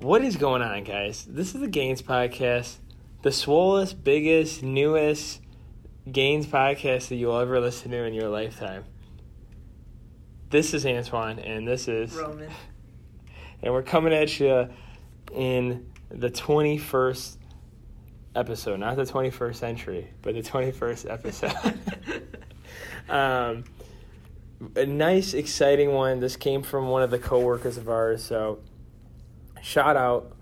What is going on, guys? This is the Gains Podcast, the swollest, biggest, newest Gains podcast that you'll ever listen to in your lifetime. This is Antoine, and this is Roman. and we're coming at you in the 21st episode, not the 21st century, but the 21st episode. um, a nice, exciting one. This came from one of the coworkers of ours, so shout out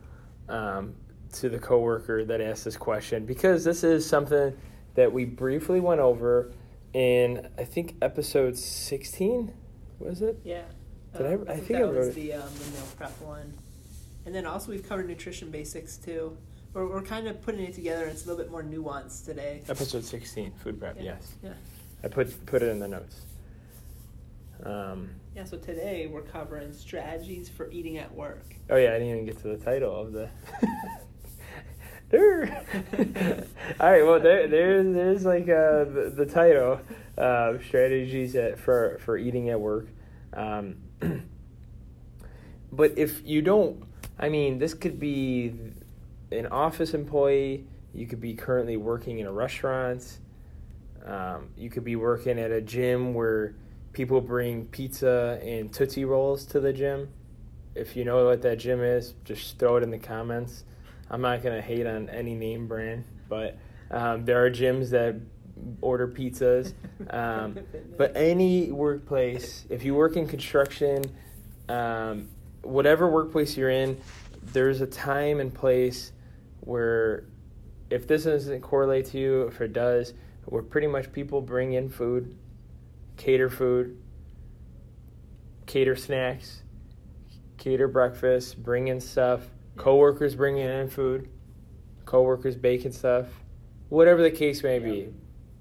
um, to the coworker that asked this question because this is something that we briefly went over in I think episode 16 was it? Yeah. Did I- Um, I think, that I wrote was it. the um, the meal prep one, and then also we've covered nutrition basics too. We're we're kind of putting it together. It's a little bit more nuanced today. Episode 16, food prep, Yeah. yes. Yeah. I put put it in the notes. Um, Yeah. So today we're covering strategies for eating at work. oh yeah, I didn't even get to the title of the. All right, well there there's there's like uh, the, the title, uh, strategies at, for for eating at work. Um, but if you don't, I mean, this could be an office employee. You could be currently working in a restaurant. Um, you could be working at a gym where people bring pizza and Tootsie Rolls to the gym. If you know what that gym is, just throw it in the comments. I'm not going to hate on any name brand, but um, there are gyms that order pizzas. Um, but any workplace, if you work in construction, um, whatever workplace you're in, there's a time and place where if this doesn't correlate to you, if it does, where pretty much people bring in food, cater food, cater snacks, cater breakfast, bring in stuff, coworkers bringing in food, coworkers baking stuff, whatever the case may be. Yeah.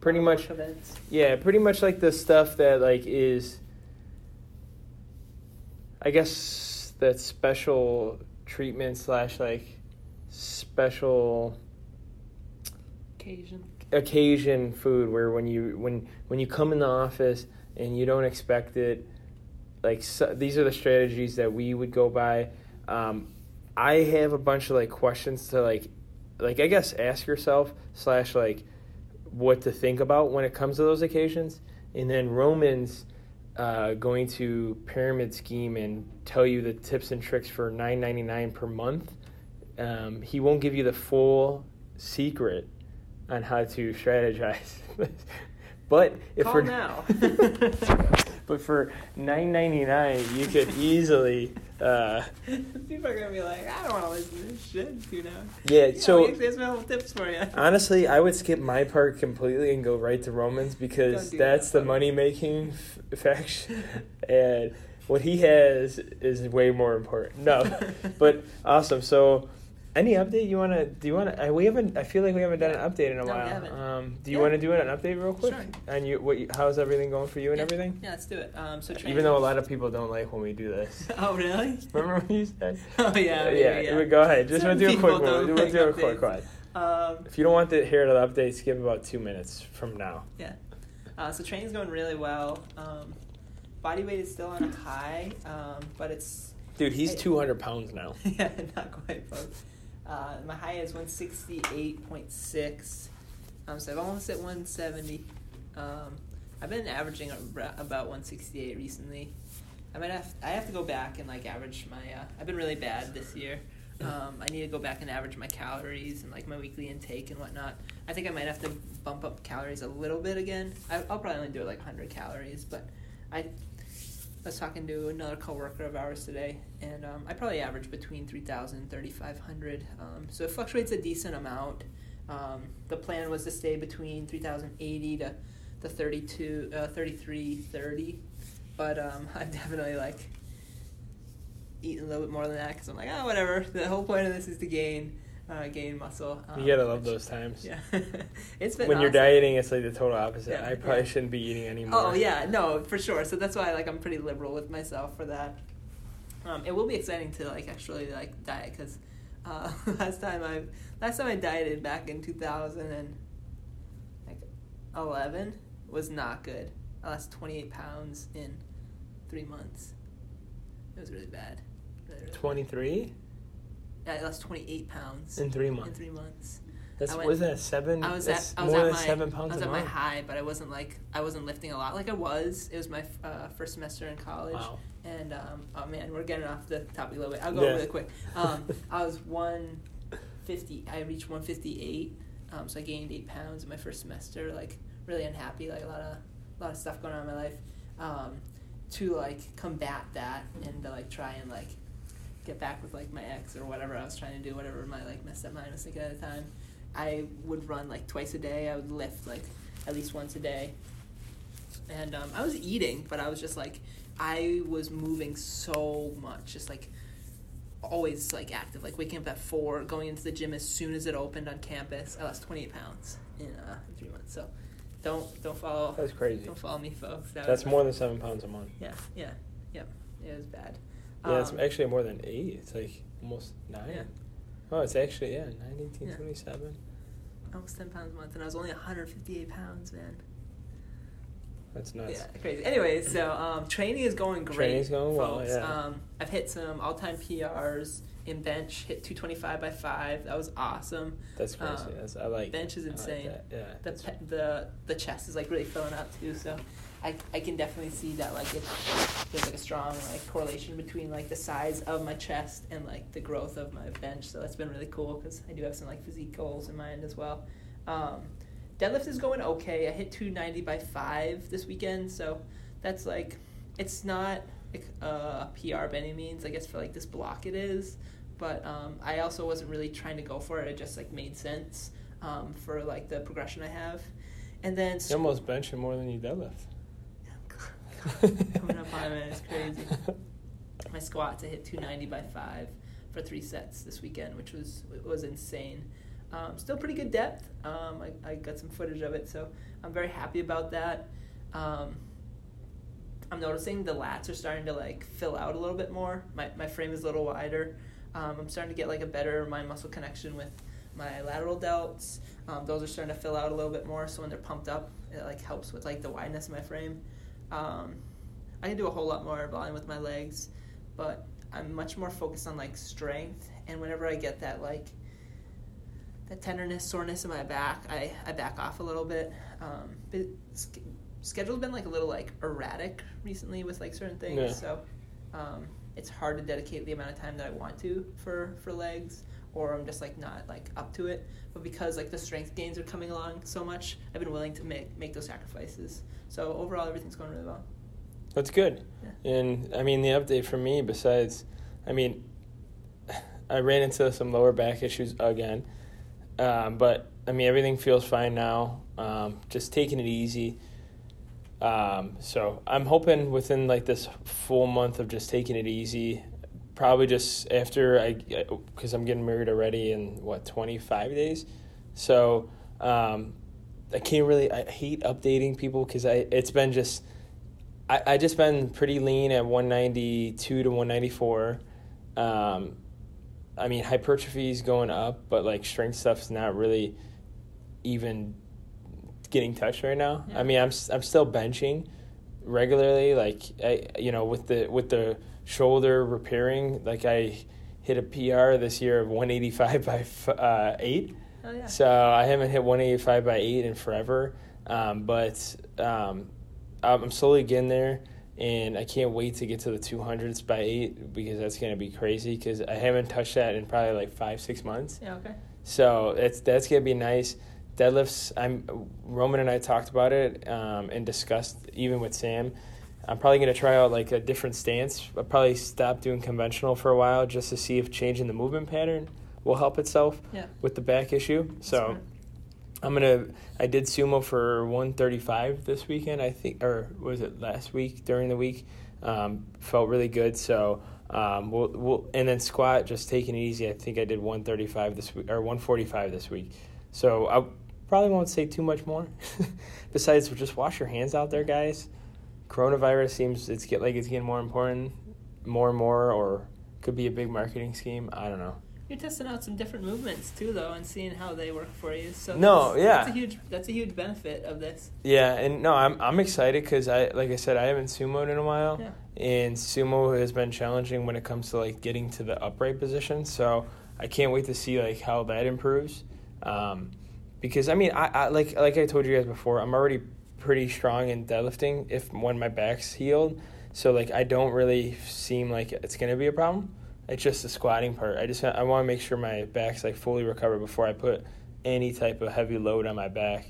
Pretty much events. yeah, pretty much like the stuff that like is I guess that special treatment slash like special Occasion. occasion food where when you when when you come in the office and you don't expect it like so, these are the strategies that we would go by. Um, i have a bunch of like questions to like like i guess ask yourself slash like what to think about when it comes to those occasions. And then romans uh, going to pyramid scheme and tell you the tips and tricks for 9.99 per month. Um, he won't give you the full secret on how to strategize. But if Call for now. but for nine ninety nine, you could easily. Uh, People are gonna be like, I don't want to listen to this shit. You know. yeah. Yeah, So have some helpful tips for you. honestly, I would skip my part completely and go right to Romans because Don't that's that, the money making f- faction, and what he has is way more important. No, but awesome. So. Any update you want to? Do you want to? We haven't. I feel like we haven't done an update in a No, while. Um, do you Yeah. want to do an update real quick? Sure. And you, what? How's everything going for you and Yeah. everything? Yeah, let's do it. Um, so Even though a lot of people don't like when we do this. Oh really? Remember what you said? Oh yeah. yeah. yeah. Go ahead. Just want to do a quick one. We'll like do a quick one. Um, If you don't want to hear the update, skip about two minutes from now. yeah. Uh, so training's going really well. Um, body weight is still on a high, um, but it's Dude, he's Hey. 200 pounds now. yeah, not quite both. Uh, my high is 168.6. Um, so I've almost hit 170. Um, I've been averaging about 168 recently. I might have I have to go back and like average my. Uh, I've been really bad this year. Um, I need to go back and average my calories and like my weekly intake and whatnot. I think I might have to bump up calories a little bit again. I, I'll probably only do it like 100 calories, but I was talking to another coworker of ours today, and um, I probably average between 3,000 and 3,500. Um, so it fluctuates a decent amount. Um, the plan was to stay between 3,080 to the 32, uh, 3330, but um, I'm definitely like eating a little bit more than that because I'm like, oh, whatever. The whole point of this is to gain, uh, gain muscle. Um, You gotta love which- those times. Yeah, it's been When you're dieting, it's like the total opposite. Yeah, I probably yeah. shouldn't be eating anymore. Oh yeah, no, for sure. So that's why like I'm pretty liberal with myself for that. Um, it will be exciting to like actually like diet because uh, last time I last time I dieted back in 2000 and like 11 was not good. I lost 28 pounds in three months. It was really bad. Really, really bad. 23? I lost 28 pounds in three months. in three months. That's I went- was that seven? I was at I was at my seven pounds I was at my high, but I wasn't like I wasn't lifting a lot like I was. It was my uh, first semester in college, Wow. and um, oh man, we're getting off the topic a little bit. I'll go Yeah. really quick. Um, I was 150. I reached 158, um, so I gained eight pounds in my first semester. Like really unhappy, like a lot of a lot of stuff going on in my life. Um, to like combat that and to like try and like get back with like my ex or whatever I was trying to do, whatever my like messed up mind was thinking at the time. I would run like twice a day. I would lift like at least once a day. And um, I was eating, but I was just like, I was moving so much, just like always like active, like waking up at four, going into the gym as soon as it opened on campus. I lost 28 pounds in uh, three months. So don't don't follow That's crazy. don't follow me, folks. That That's more than seven pounds a month. Yeah, yeah, yep. It was bad. Yeah, it's Um, actually more than eight. It's like almost nine. Yeah. Oh, it's actually yeah, nine, eighteen, Yeah. twenty-seven. almost 10 pounds a month, and I was only 158 pounds, man. That's nuts. Yeah, crazy. Anyways, so um, training is going great. Training's going well, yeah. Um, I've hit some all-time PRs in bench. Hit 225 by five. That was awesome. That's crazy. Um, that's, I like bench is I like insane. that. Yeah. The pe- the the chest is like really filling out too. So I, I can definitely see that like it, there's like a strong like correlation between like the size of my chest and like the growth of my bench. So that's been really cool because I do have some like physique goals in mind as well. Um, deadlift is going okay. I hit 290 by five this weekend, so that's like it's not like a PR by any means. I guess for like this block it is, but um, I also wasn't really trying to go for it. It just like made sense um, for like the progression I have. And then You're almost benching more than you deadlift. coming up on it, it's crazy. My squats I hit 290 by five for three sets this weekend, which was was insane. Um, still pretty good depth. Um, I, I got some footage of it, so I'm very happy about that. Um, I'm noticing the lats are starting to like fill out a little bit more. My my frame is a little wider. Um, I'm starting to get like a better mind muscle connection with my lateral delts. Um, those are starting to fill out a little bit more. So when they're pumped up, it like helps with like the wideness of my frame. Um, I can do a whole lot more volume with my legs, but I'm much more focused on like strength. And whenever I get that like that tenderness, soreness in my back, I, I back off a little bit. Um, but sch- schedule's been like a little like erratic recently with like certain things, Yeah. so um, it's hard to dedicate the amount of time that I want to for for legs, or I'm just like not like up to it. But because like the strength gains are coming along so much, I've been willing to make make those sacrifices. So overall, everything's going really well. That's good. Yeah. And I mean, the update for me, besides, I mean, I ran into some lower back issues again, um, but I mean, everything feels fine now. Um, just taking it easy. Um, so I'm hoping within like this full month of just taking it easy, probably just after I, because I'm getting married already in what 25 days, so um, I can't really. I hate updating people because I it's been just. I, I just been pretty lean at 192 to 194. Um, I mean, hypertrophy is going up, but like strength stuff's not really even getting touched right now. Yeah. I mean, I'm I'm still benching regularly. Like I, you know, with the with the shoulder repairing, like I hit a PR this year of 185 by f- uh, eight. Oh yeah. So I haven't hit 185 by 8 in forever. Um, but um, I'm slowly getting there. And I can't wait to get to the 200s by 8 because that's going to be crazy because I haven't touched that in probably like five, six months. yeah. Okay. So it's, that's going to be nice. Deadlifts, I'm Roman and I talked about it um, and discussed even with Sam. I'm probably going to try out like a different stance. I'll probably stop doing conventional for a while just to see if changing the movement pattern will help itself Yeah. with the back issue. So Smart. I'm gonna. I did sumo for 135 this weekend. I think, or was it last week during the week? Um, felt really good. So um, we'll, we'll and then squat just taking it easy. I think I did 135 this week or 145 this week. So I probably won't say too much more. Besides, just wash your hands out there, guys. Coronavirus seems it's get like it's getting more important, more and more, or could be a big marketing scheme. I don't know. You're testing out some different movements too, though, and seeing how they work for you. So No, that's, yeah. that's a huge that's a huge benefit of this. Yeah, and no, I'm I'm excited because I like I said I haven't sumoed in a while, Yeah. and sumo has been challenging when it comes to like getting to the upright position. So I can't wait to see like how that improves. Um, because I mean, I, I like like I told you guys before, I'm already pretty strong in deadlifting if when my back's healed. So like I don't really seem like it's gonna be a problem. It's just the squatting part. I just I want to make sure my back's like fully recovered before I put any type of heavy load on my back.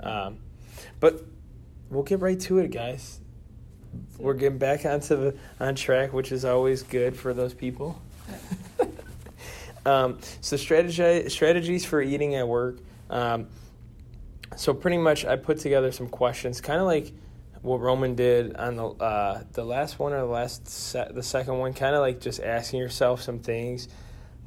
Um, but we'll get right to it, guys. We're getting back onto the on track, which is always good for those people. um, so strategy strategies for eating at work. Um, so pretty much, I put together some questions, kind of like what Roman did on the uh, the last one or the last se- the second one, kind of like just asking yourself some things.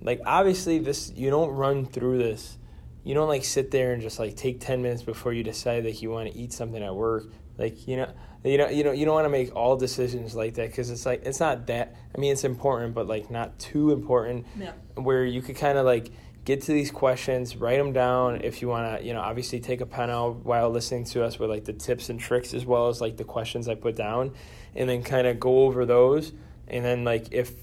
Like obviously, this you don't run through this. You don't like sit there and just like take ten minutes before you decide that you want to eat something at work. Like you know, you know, you know, you don't want to make all decisions like that because it's like it's not that. I mean, it's important, but like not too important. Yeah. Where you could kind of like get to these questions, write them down. If you want to, you know, obviously take a pen out while listening to us with like the tips and tricks as well as like the questions I put down, and then kind of go over those. And then like if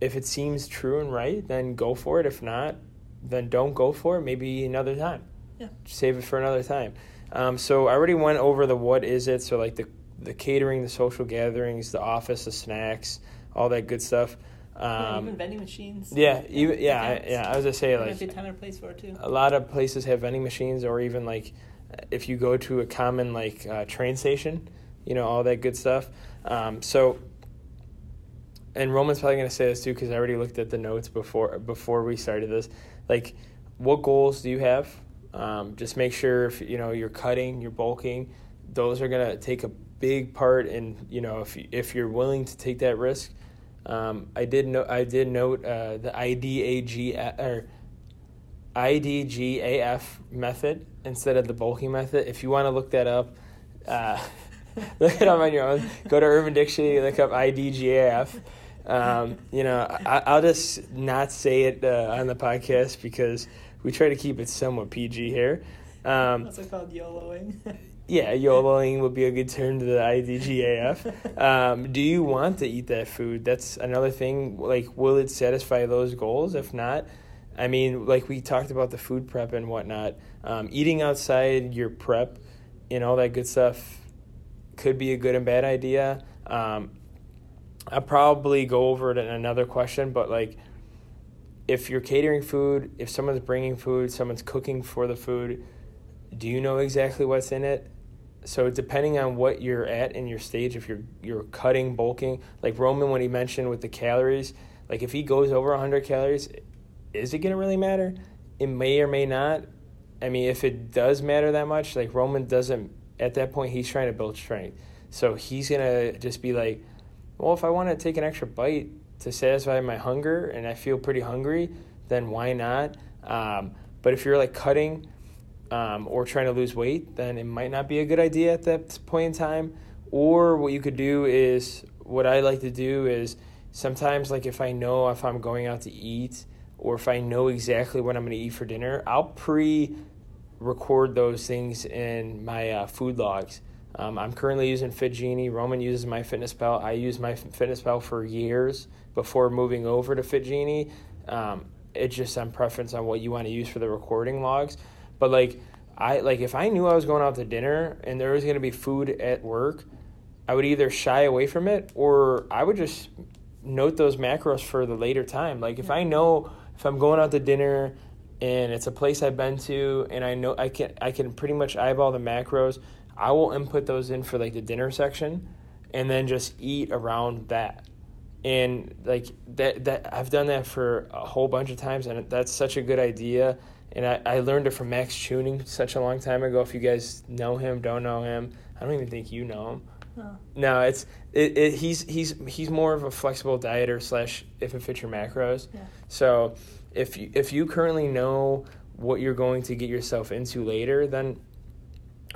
if it seems true and right, then go for it. If not, then don't go for it. Maybe another time. Yeah. Save it for another time. Um, so I already went over the what is it. So like the the catering, the social gatherings, the office, the snacks, all that good stuff. Yeah, Um, even vending machines. yeah, even yeah, I, yeah. I was gonna say might like a time and place for it too. a lot of places have vending machines, or even like if you go to a common like uh, train station, you know all that good stuff. Um, so, and Roman's probably gonna say this too because I already looked at the notes before before we started this. Like, what goals do you have? Um, just make sure if you know you're cutting, you're bulking. Those are gonna take a big part and you know if you- if you're willing to take that risk. Um, I did know I did note uh, the IDAG or IDGAF method instead of the bulking method. If you want to look that up, uh, look it up on your own. Go to Urban Dictionary, look up IDGAF. Um, you know, I, I'll just not say it uh, on the podcast because we try to keep it somewhat PG here. Um, What's it called? YOLOing. yeah, YOLOing would be a good term to the IDGAF. Um, do you want to eat that food? That's another thing. Like, will it satisfy those goals? If not, I mean, like we talked about the food prep and whatnot. Um, eating outside your prep and all that good stuff could be a good and bad idea. Um, I'll probably go over it in another question, but like, if you're catering food, if someone's bringing food, someone's cooking for the food, do you know exactly what's in it? So depending on what you're at in your stage, if you're you're cutting, bulking, like Roman when he mentioned with the calories, like if he goes over 100 calories, is it gonna really matter? It may or may not. I mean, if it does matter that much, like Roman doesn't at that point he's trying to build strength, so he's gonna just be like, well, if I want to take an extra bite to satisfy my hunger and I feel pretty hungry, then why not? Um, but if you're like cutting um, or trying to lose weight, then it might not be a good idea at that point in time. Or what you could do is what I like to do is sometimes like if I know if I'm going out to eat or if I know exactly what I'm going to eat for dinner, I'll pre record those things in my uh, food logs. Um, I'm currently using FitGenie. Roman uses MyFitnessPal. I use MyFitnessPal for years before moving over to FitGenie. Um, it's just on preference on what you want to use for the recording logs. But like I like if I knew I was going out to dinner and there was going to be food at work, I would either shy away from it or I would just note those macros for the later time. Like if I know if I'm going out to dinner and it's a place I've been to and I know I can I can pretty much eyeball the macros, I will input those in for like the dinner section and then just eat around that. And like that that I've done that for a whole bunch of times and that's such a good idea. And I, I learned it from Max Tuning such a long time ago. If you guys know him, don't know him, I don't even think you know him. Oh. No, it's it, it, he's he's he's more of a flexible dieter slash if it fits your macros. Yeah. So if you, if you currently know what you're going to get yourself into later, then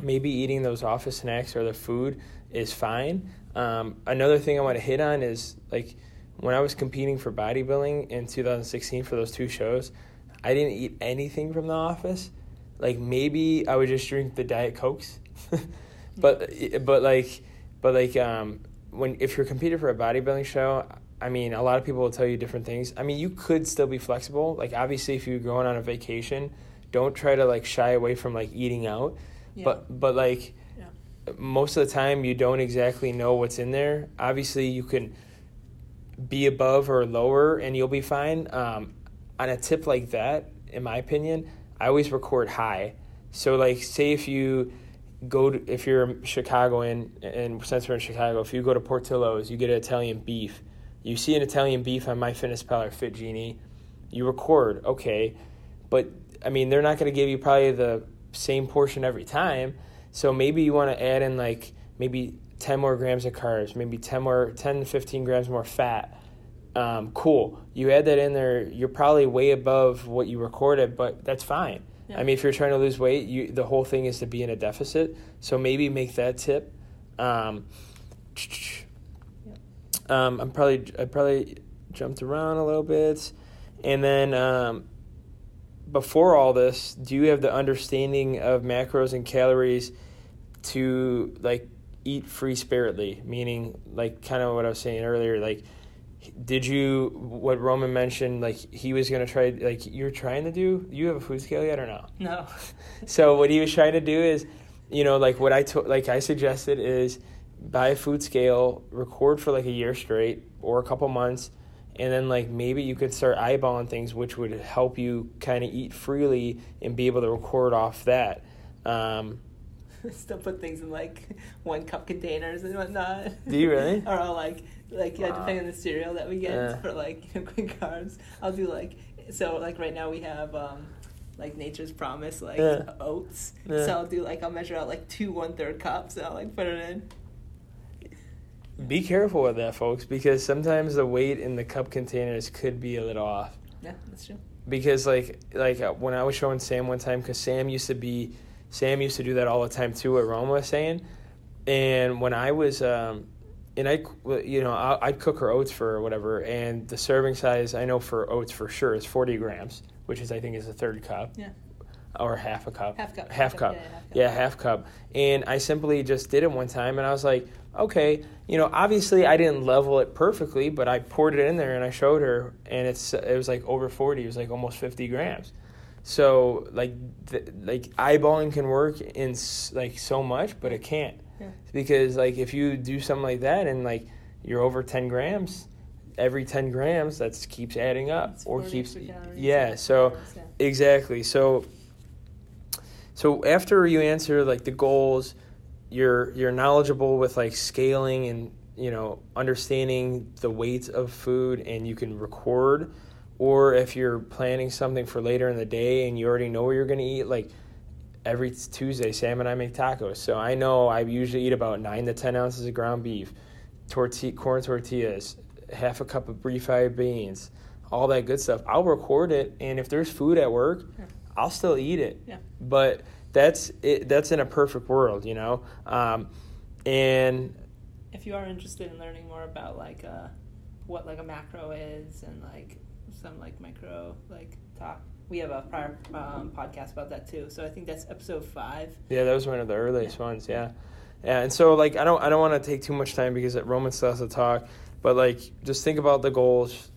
maybe eating those office snacks or the food is fine. Um, another thing I want to hit on is like when I was competing for bodybuilding in 2016 for those two shows, I didn't eat anything from the office. Like maybe I would just drink the diet cokes, but but like but like um, when if you're competing for a bodybuilding show, I mean, a lot of people will tell you different things. I mean, you could still be flexible. Like obviously, if you're going on a vacation, don't try to like shy away from like eating out. Yeah. But but like Yeah. most of the time, you don't exactly know what's in there. Obviously, you can be above or lower, and you'll be fine. Um, on a tip like that, in my opinion, I always record high. So like, say if you go to, if you're Chicagoan, and since we're in Chicago, if you go to Portillo's, you get an Italian beef. You see an Italian beef on my fitness MyFitnessPal or FitGenie, you record okay, but I mean they're not going to give you probably the same portion every time. So maybe you want to add in like maybe 10 more grams of carbs, maybe 10 more 10 to 15 grams more fat. Um, cool. You add that in there, you're probably way above what you recorded, but that's fine. Yeah. I mean, if you're trying to lose weight, you the whole thing is to be in a deficit. So maybe make that tip. Um, um, I'm probably I probably jumped around a little bit, and then um, before all this, do you have the understanding of macros and calories to like eat free spiritly? Meaning, like kind of what I was saying earlier, like. Did you what Roman mentioned? Like he was gonna try. Like you're trying to do. You have a food scale yet or no? no. So what he was trying to do is, you know, like what I to- like I suggested is buy a food scale, record for like a year straight or a couple months, and then like maybe you could start eyeballing things which would help you kind of eat freely and be able to record off that. Um, Still put things in like one cup containers and whatnot. Do you really? or I'll like like yeah, Wow. depending on the cereal that we get Yeah. for like you know, quick carbs. I'll do like so like right now we have um like Nature's Promise like Yeah. oats. Yeah. So I'll do like I'll measure out like two one third cups and I'll like put it in. be careful with that, folks, because sometimes the weight in the cup containers could be a little off. Yeah, that's true. because like like uh, when I was showing Sam one time because Sam used to be Sam used to do that all the time too. What Roma was saying, and when I was um, and I you know I, I'd cook her oats for whatever, and the serving size I know for oats for sure is forty grams, which is I think is a third cup. Yeah. Or half a cup. Half cup. Half cup. Yeah, half cup. Yeah, half cup. And I simply just did it one time, and I was like, okay, you know, obviously I didn't level it perfectly, but I poured it in there and I showed her, and it's it was like over forty. It was like almost fifty grams. So like th- like eyeballing can work in s- like so much, but it can't Yeah. because like if you do something like that and like you're over ten grams, every ten grams that keeps adding up It's or keeps yeah. So yeah. Exactly. So so after you answer like the goals, you're you're knowledgeable with like scaling and you know understanding the weight of food and you can record or if you're planning something for later in the day and you already know what you're going to eat like every Tuesday Sam and I make tacos. So I know I usually eat about 9 to 10 ounces of ground beef, tortilla corn tortillas, half a cup of refried beans, all that good stuff. I'll record it and if there's food at work. I'll still eat it. Yeah. But that's it, that's in a perfect world, you know. Um, and if you are interested in learning more about like uh, what like a macro is and like some like micro like talk, we have a prior um, podcast about that too. So I think that's episode five. yeah, that was one of the earliest ones. Yeah, yeah. And so like I don't I don't want to take too much time because Roman still has to talk. But like just think about the goals,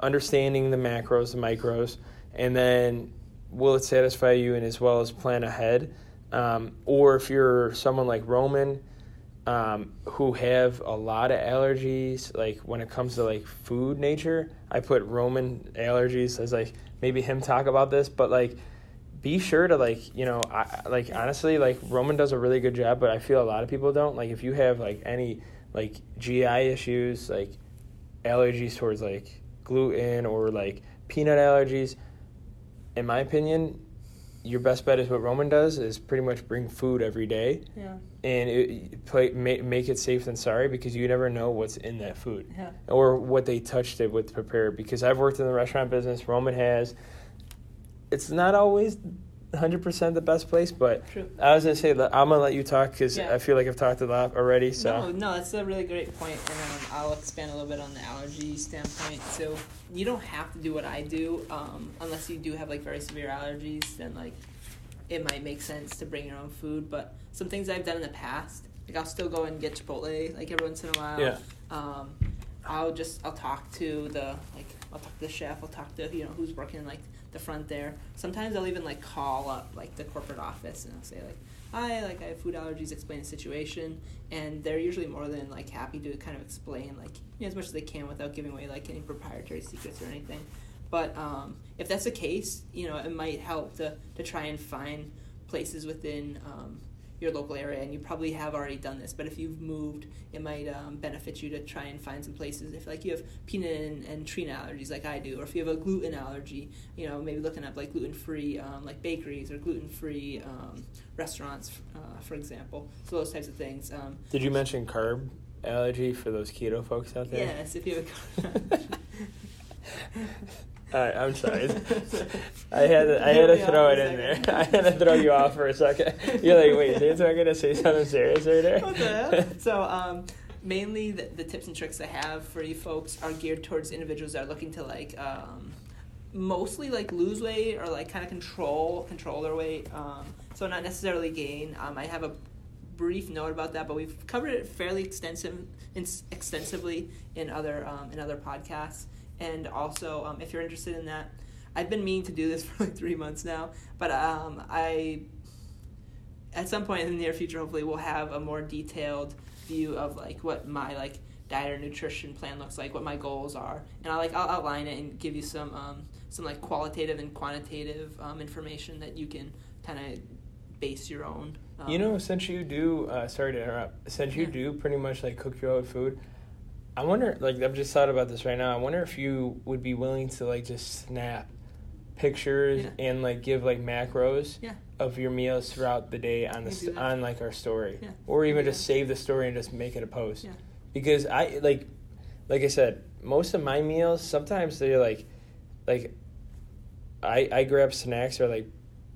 understanding the macros, the micros, and then will it satisfy you and as well as plan ahead. Um, or if you're someone like Roman, um, who have a lot of allergies, like when it comes to like food nature, I put Roman allergies as like maybe him talk about this, but like be sure to like you know I, like honestly like Roman does a really good job, but I feel a lot of people don't. Like if you have like any like GI issues, like allergies towards like gluten or like peanut allergies, in my opinion, your best bet is what Roman does is pretty much bring food every day Yeah. And it, play, make, make it safe than sorry because you never know what's in that food Yeah. or what they touched it with prepared. Because I've worked in the restaurant business, Roman has. It's not always 100% the best place, but True. I was going to say, I'm going to let you talk because Yeah. I feel like I've talked a lot already. So No, no, that's a really great point, and um, I'll expand a little bit on the allergy standpoint. So you don't have to do what I do, um, unless you do have like very severe allergies. Then like, it might make sense to bring your own food. But some things I've done in the past, like I'll still go and get Chipotle like every once in a while. Yeah. Um, I'll just I'll talk to the like I'll talk to the chef. I'll talk to you know who's working like the front there. Sometimes I'll even like call up like the corporate office and I'll say like, "Hi, like I have food allergies." Explain the situation, and they're usually more than like happy to kind of explain like you know, as much as they can without giving away like any proprietary secrets or anything. But um, if that's the case, you know, it might help to to try and find places within um, your local area, and you probably have already done this. But if you've moved, it might um, benefit you to try and find some places. If like you have peanut and, and tree nut allergies, like I do, or if you have a gluten allergy, you know maybe looking up like gluten free um, like bakeries or gluten free um, restaurants, uh, for example. So those types of things. Um, Did you mention carb allergy for those keto folks out there? yes, if you have. All right, I'm sorry. I had to, I had to throw it in there. I had to throw you off for a second. You're like, wait, is I gonna say something serious right there? So, um, mainly the, the tips and tricks I have for you folks are geared towards individuals that are looking to like um, mostly like lose weight or like kind of control control their weight. Um, so not necessarily gain. Um, I have a brief note about that, but we've covered it fairly extensive extensively in other um, in other podcasts. And also, um, if you're interested in that, I've been meaning to do this for like three months now, but um, I at some point in the near future, hopefully, we'll have a more detailed view of like what my like diet or nutrition plan looks like, what my goals are, and I like I'll outline it and give you some um, some like qualitative and quantitative um, information that you can kind of base your own. Um, You know, since you do, uh, sorry to interrupt. Since you Yeah. do pretty much like cook your own food, I wonder. Like, I've just thought about this right now. I wonder if you would be willing to like just snap pictures Yeah. and like give like macros Yeah. of your meals throughout the day on the We s do that. on like our story, Yeah. or even just save the story and just make it a post. Because I like, like I said, most of my meals sometimes they're like, like, I I grab snacks or like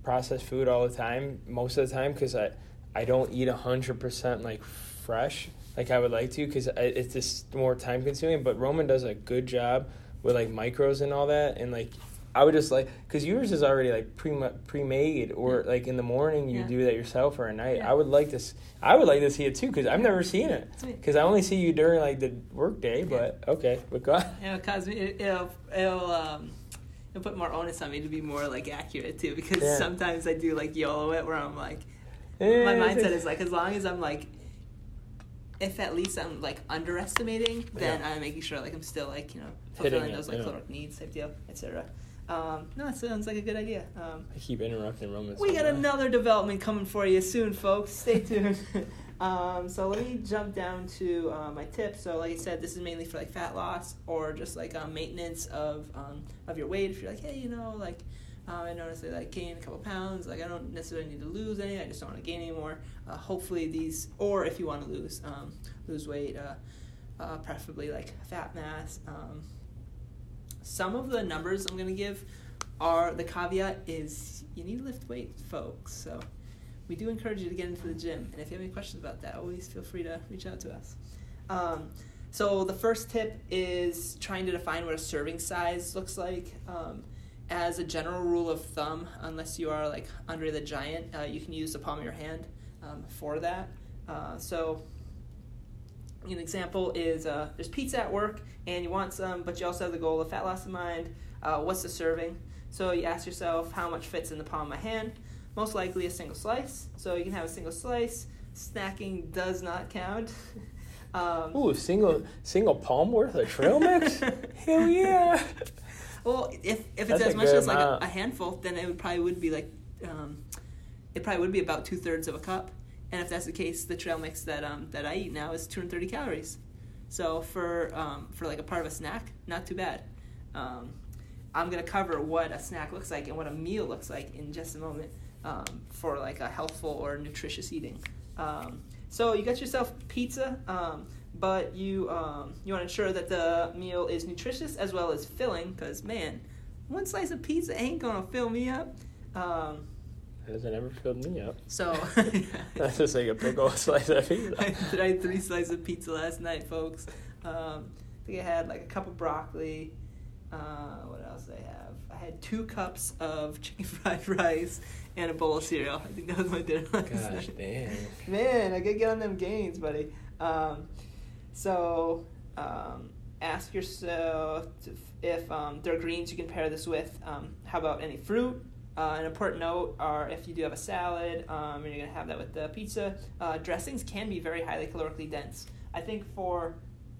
processed food all the time most of the time because I I don't eat hundred percent like fresh like I would like to because it's just more time consuming. But Roman does a good job with like micros and all that, and like I would just like because yours is already like pre pre made or like in the morning you Yeah. do that yourself or at night. Yeah. I would like this. I would like to see it too because I've never seen it because I only see you during like the work day. But okay, but go know, cause me, it, it'll it'll um it'll put more onus on me to be more like accurate too because Yeah. sometimes I do like YOLO it where I'm like Eh, my mindset like- is like as long as I'm like if at least I'm like underestimating, then Yeah. I'm making sure like I'm still like you know Hitting fulfilling it, those like yeah. caloric needs type deal, etc. Um, no, it sounds like a good idea. Um, I keep interrupting Roman. we got another development coming for you soon, folks. Stay tuned. um, so let me jump down to uh, my tips. So, like I said, this is mainly for like fat loss or just like um, maintenance of um, of your weight. If you're like, hey, you know, like um, I noticed that I gained a couple pounds. Like I don't necessarily need to lose any. I just don't want to gain anymore. Uh, hopefully these, or if you want to lose um, lose weight, uh, uh, preferably like fat mass. Um, some of the numbers I'm gonna give are the caveat is you need to lift weights, folks. So we do encourage you to get into the gym, and if you have any questions about that, always feel free to reach out to us. Um, so the first tip is trying to define what a serving size looks like. Um, as a general rule of thumb, unless you are like Andre the Giant, uh, you can use the palm of your hand um, for that. Uh, so an example is uh, there's pizza at work and you want some, but you also have the goal of fat loss in mind. Uh, what's the serving? So you ask yourself how much fits in the palm of my hand. Most likely a single slice. So you can have a single slice. Snacking does not count. um, Ooh, single single palm worth of trail mix? Hell yeah! Well, if if it's That's as much as like a, a handful, then it would probably would be like, um, it probably would be about two thirds of a cup. And if that's the case, the trail mix that um that I eat now is 230 calories. So for um for like a part of a snack, not too bad. Um, I'm gonna cover what a snack looks like and what a meal looks like in just a moment um, for like a healthful or nutritious eating. Um, so you got yourself pizza, um, but you um, you want to ensure that the meal is nutritious as well as filling. Because man, one slice of pizza ain't gonna fill me up. Um, Hasn't ever filled me up. so That's just like a big old slice of pizza. I tried three slices of pizza last night, folks. Um, I think I had like a cup of broccoli. Uh, what else did I have? I had two cups of chicken fried rice and a bowl of cereal. I think that was my dinner last Gosh night. dang. Man, I gotta get on them gains, buddy. Um, so, um, ask yourself if um, there are greens you can pair this with. Um, how about any fruit? Uh, an important note are if you do have a salad um, and you're going to have that with the pizza, uh, dressings can be very highly calorically dense. I think for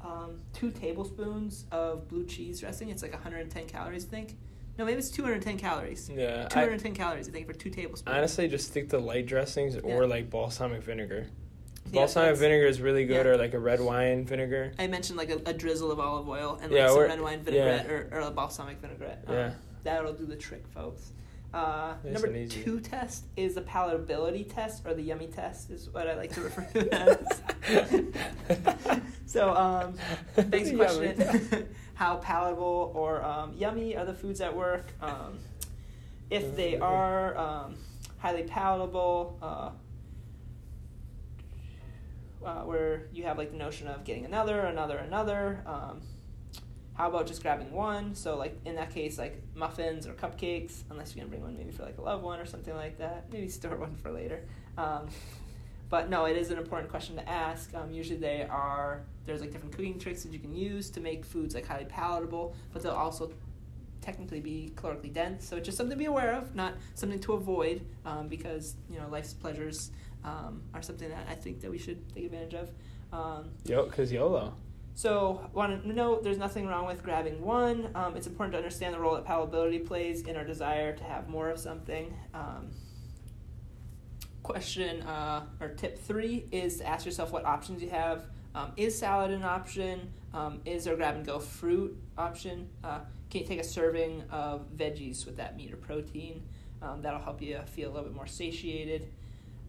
um, two tablespoons of blue cheese dressing, it's like 110 calories, I think. No, maybe it's 210 calories. Yeah. I, 210 calories, I think, for two tablespoons. honestly, just stick to light dressings or Yeah. like balsamic vinegar. Balsamic vinegar is really good, yeah. or like a red wine vinegar. I mentioned like a, a drizzle of olive oil and like Yeah, some or- red wine vinaigrette or, or a balsamic vinaigrette. Um, Yeah. That'll do the trick, folks. Uh, Nice number two test is the palatability test, or the yummy test, is what I like to refer to it as. so, um, thanks for question. How palatable or um, yummy are the foods at work? Um, if they are um, highly palatable, uh, uh, where you have like the notion of getting another, another, another. Um, how about just grabbing one? So like in that case, like muffins or cupcakes, unless you're gonna bring one maybe for like a loved one or something like that. Maybe store one for later. Um, but no, it is an important question to ask. Um, usually they are there's like different cooking tricks that you can use to make foods like highly palatable, but they'll also technically be calorically dense. So it's just something to be aware of, not something to avoid, um, because you know life's pleasures um, are something that I think that we should take advantage of. Um, Yo, cause YOLO. so, want to note there's nothing wrong with grabbing one. Um, it's important to understand the role that palatability plays in our desire to have more of something. Um, question uh, or tip three is to ask yourself what options you have. Um, is salad an option? Um, is there a grab and go fruit option? Uh, can you take a serving of veggies with that meat or protein? Um, that'll help you feel a little bit more satiated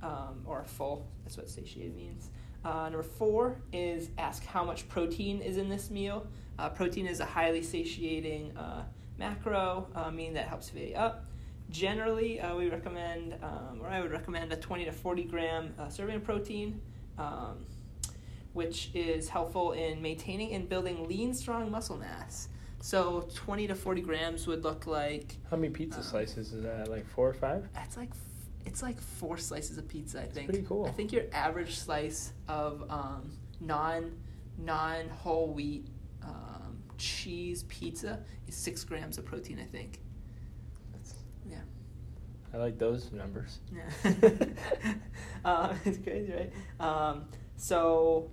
um, or full. That's what satiated means. Uh, number four is ask how much protein is in this meal. Uh, protein is a highly satiating uh, macro, uh, meaning that helps fill you up. Generally, uh, we recommend, um, or I would recommend, a 20 to 40 gram uh, serving of protein, um, which is helpful in maintaining and building lean, strong muscle mass. So 20 to 40 grams would look like How many pizza Um, slices is that? Like four or five? it's like it's like four slices of pizza. I think. pretty cool. I think your average slice of um, non non whole wheat um, cheese pizza is six grams of protein. I think. That's, Yeah. I like those numbers. Yeah. uh, it's crazy, right? Um, so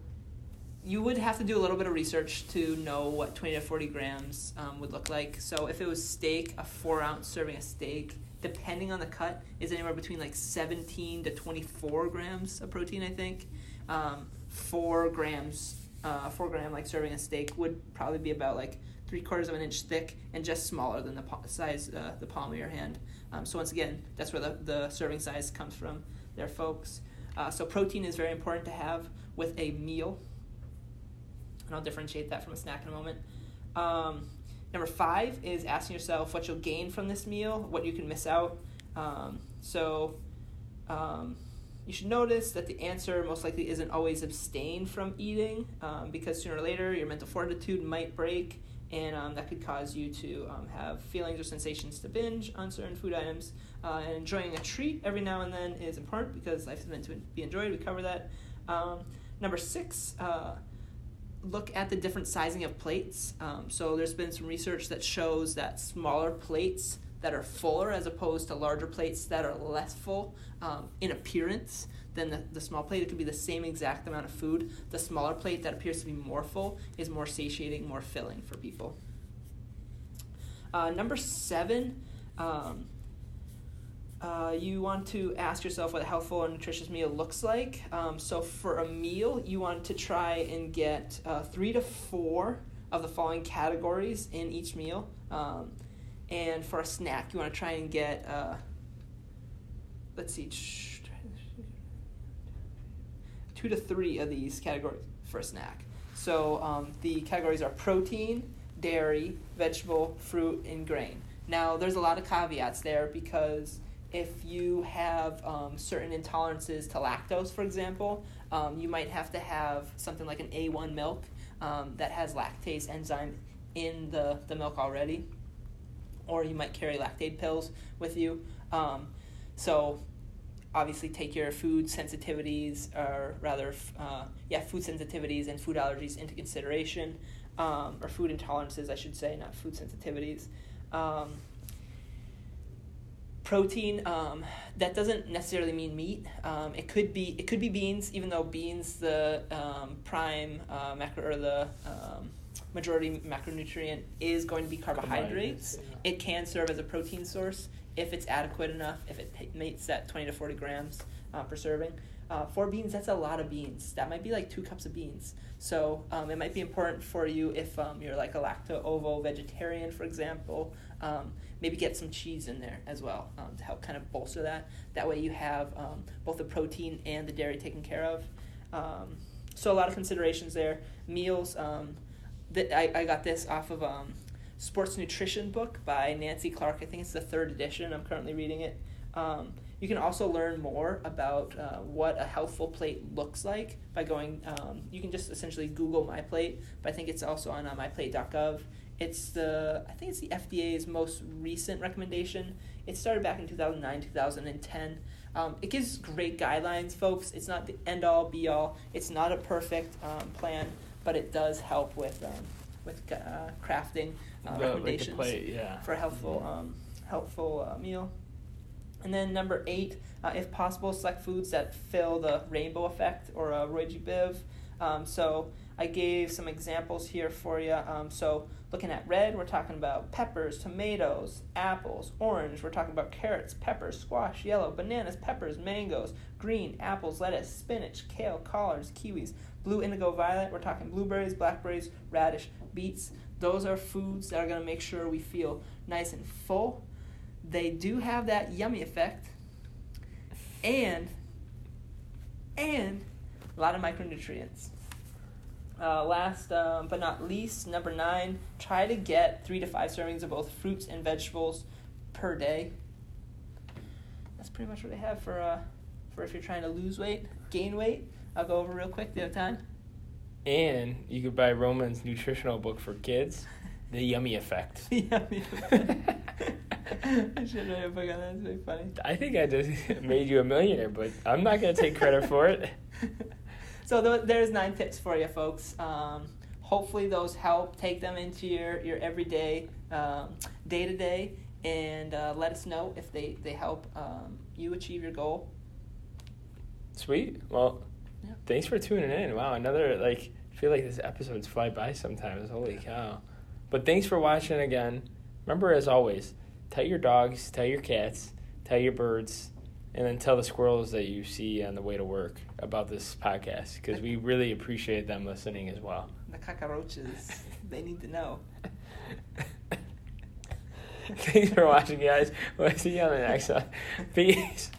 you would have to do a little bit of research to know what 20 to 40 grams um, would look like. So if it was steak, a four ounce serving of steak, depending on the cut, is anywhere between like 17 to 24 grams of protein, I think. Um, four grams, uh, four gram like serving a steak would probably be about like three quarters of an inch thick and just smaller than the pa- size, uh, the palm of your hand. Um, so once again, that's where the, the serving size comes from there, folks. Uh, so protein is very important to have with a meal. And I'll differentiate that from a snack in a moment. Um, number five is asking yourself what you'll gain from this meal, what you can miss out. Um, so um, you should notice that the answer most likely isn't always abstain from eating um, because sooner or later your mental fortitude might break and um, that could cause you to um, have feelings or sensations to binge on certain food items. Uh, and enjoying a treat every now and then is important because life is meant to be enjoyed. We cover that. Um, number six, uh, look at the different sizing of plates. Um, so there's been some research that shows that smaller plates that are fuller as opposed to larger plates that are less full um, in appearance than the, the small plate. It could be the same exact amount of food. The smaller plate that appears to be more full is more satiating, more filling for people. Uh, number seven, um, uh, you want to ask yourself what a healthful and nutritious meal looks like. Um, so, for a meal, you want to try and get uh, three to four of the following categories in each meal. Um, and for a snack, you want to try and get, uh, let's see, two to three of these categories for a snack. So, um, the categories are protein, dairy, vegetable, fruit, and grain. Now, there's a lot of caveats there because if you have um, certain intolerances to lactose, for example, um, you might have to have something like an A1 milk um, that has lactase enzyme in the, the milk already, or you might carry Lactaid pills with you. Um, so, obviously, take your food sensitivities, or rather, uh, yeah, food sensitivities and food allergies into consideration. um, or food intolerances, I should say, not food sensitivities. Protein um, that doesn't necessarily mean meat. Um, it could be it could be beans even though beans the um, prime uh, macro or the um, majority macronutrient is going to be carbohydrates. Yeah. it can serve as a protein source if it's adequate enough if it meets that 20 to 40 grams uh, per serving uh, for beans that's a lot of beans that might be like two cups of beans so um, it might be important for you if um, you're like a lacto ovo vegetarian for example um, maybe get some cheese in there as well um, to help kind of bolster that. That way you have um, both the protein and the dairy taken care of. Um, so a lot of considerations there. Meals. That I, I got this off of Sports Nutrition book by Nancy Clark. I think it's the third edition. I'm currently reading it. Um, you can also learn more about uh, what a healthful plate looks like by going. Um, you can just essentially Google My Plate, but I think it's also on uh, myplate.gov. It's the I think it's the FDA's most recent recommendation. It started back in 2009, 2010. Um, it gives great guidelines, folks. It's not the end all be all. It's not a perfect um, plan, but it does help with um, with uh, crafting uh, The- like recommendations plate, yeah. for a helpful um, helpful uh, meal. And then number eight, uh, if possible, select foods that fill the rainbow effect or uh, Roy G. Biv. Um, so I gave some examples here for you. Um, so looking at red, we're talking about peppers, tomatoes, apples. Orange, we're talking about carrots, peppers, squash. Yellow, bananas, peppers, mangoes. Green, apples, lettuce, spinach, kale, collards, kiwis. Blue, indigo, violet, we're talking blueberries, blackberries, radish, beets. Those are foods that are going to make sure we feel nice and full. They do have that yummy effect. And and a lot of micronutrients. Uh, last um, but not least, number nine, try to get three to five servings of both fruits and vegetables per day. That's pretty much what I have for uh, for if you're trying to lose weight, gain weight. I'll go over real quick. Do you have time? And you could buy Roman's nutritional book for kids, The Yummy Effect. the yummy. I should write a book on that. It's really funny. I think I just made you a millionaire, but I'm not going to take credit for it. so th- there's nine tips for you, folks. Um, hopefully those help. Take them into your your everyday, day to day, and uh, let us know if they they help um, you achieve your goal. Sweet. Well, Yeah. thanks for tuning in. Wow, another like I feel like this episodes fly by sometimes. Holy cow! But thanks for watching again. Remember, as always, tell your dogs, tell your cats, tell your birds, and then tell the squirrels that you see on the way to work about this podcast because we really appreciate them listening as well. The cockroaches, they need to know. Thanks for watching, guys. We'll see you on the next one. Peace.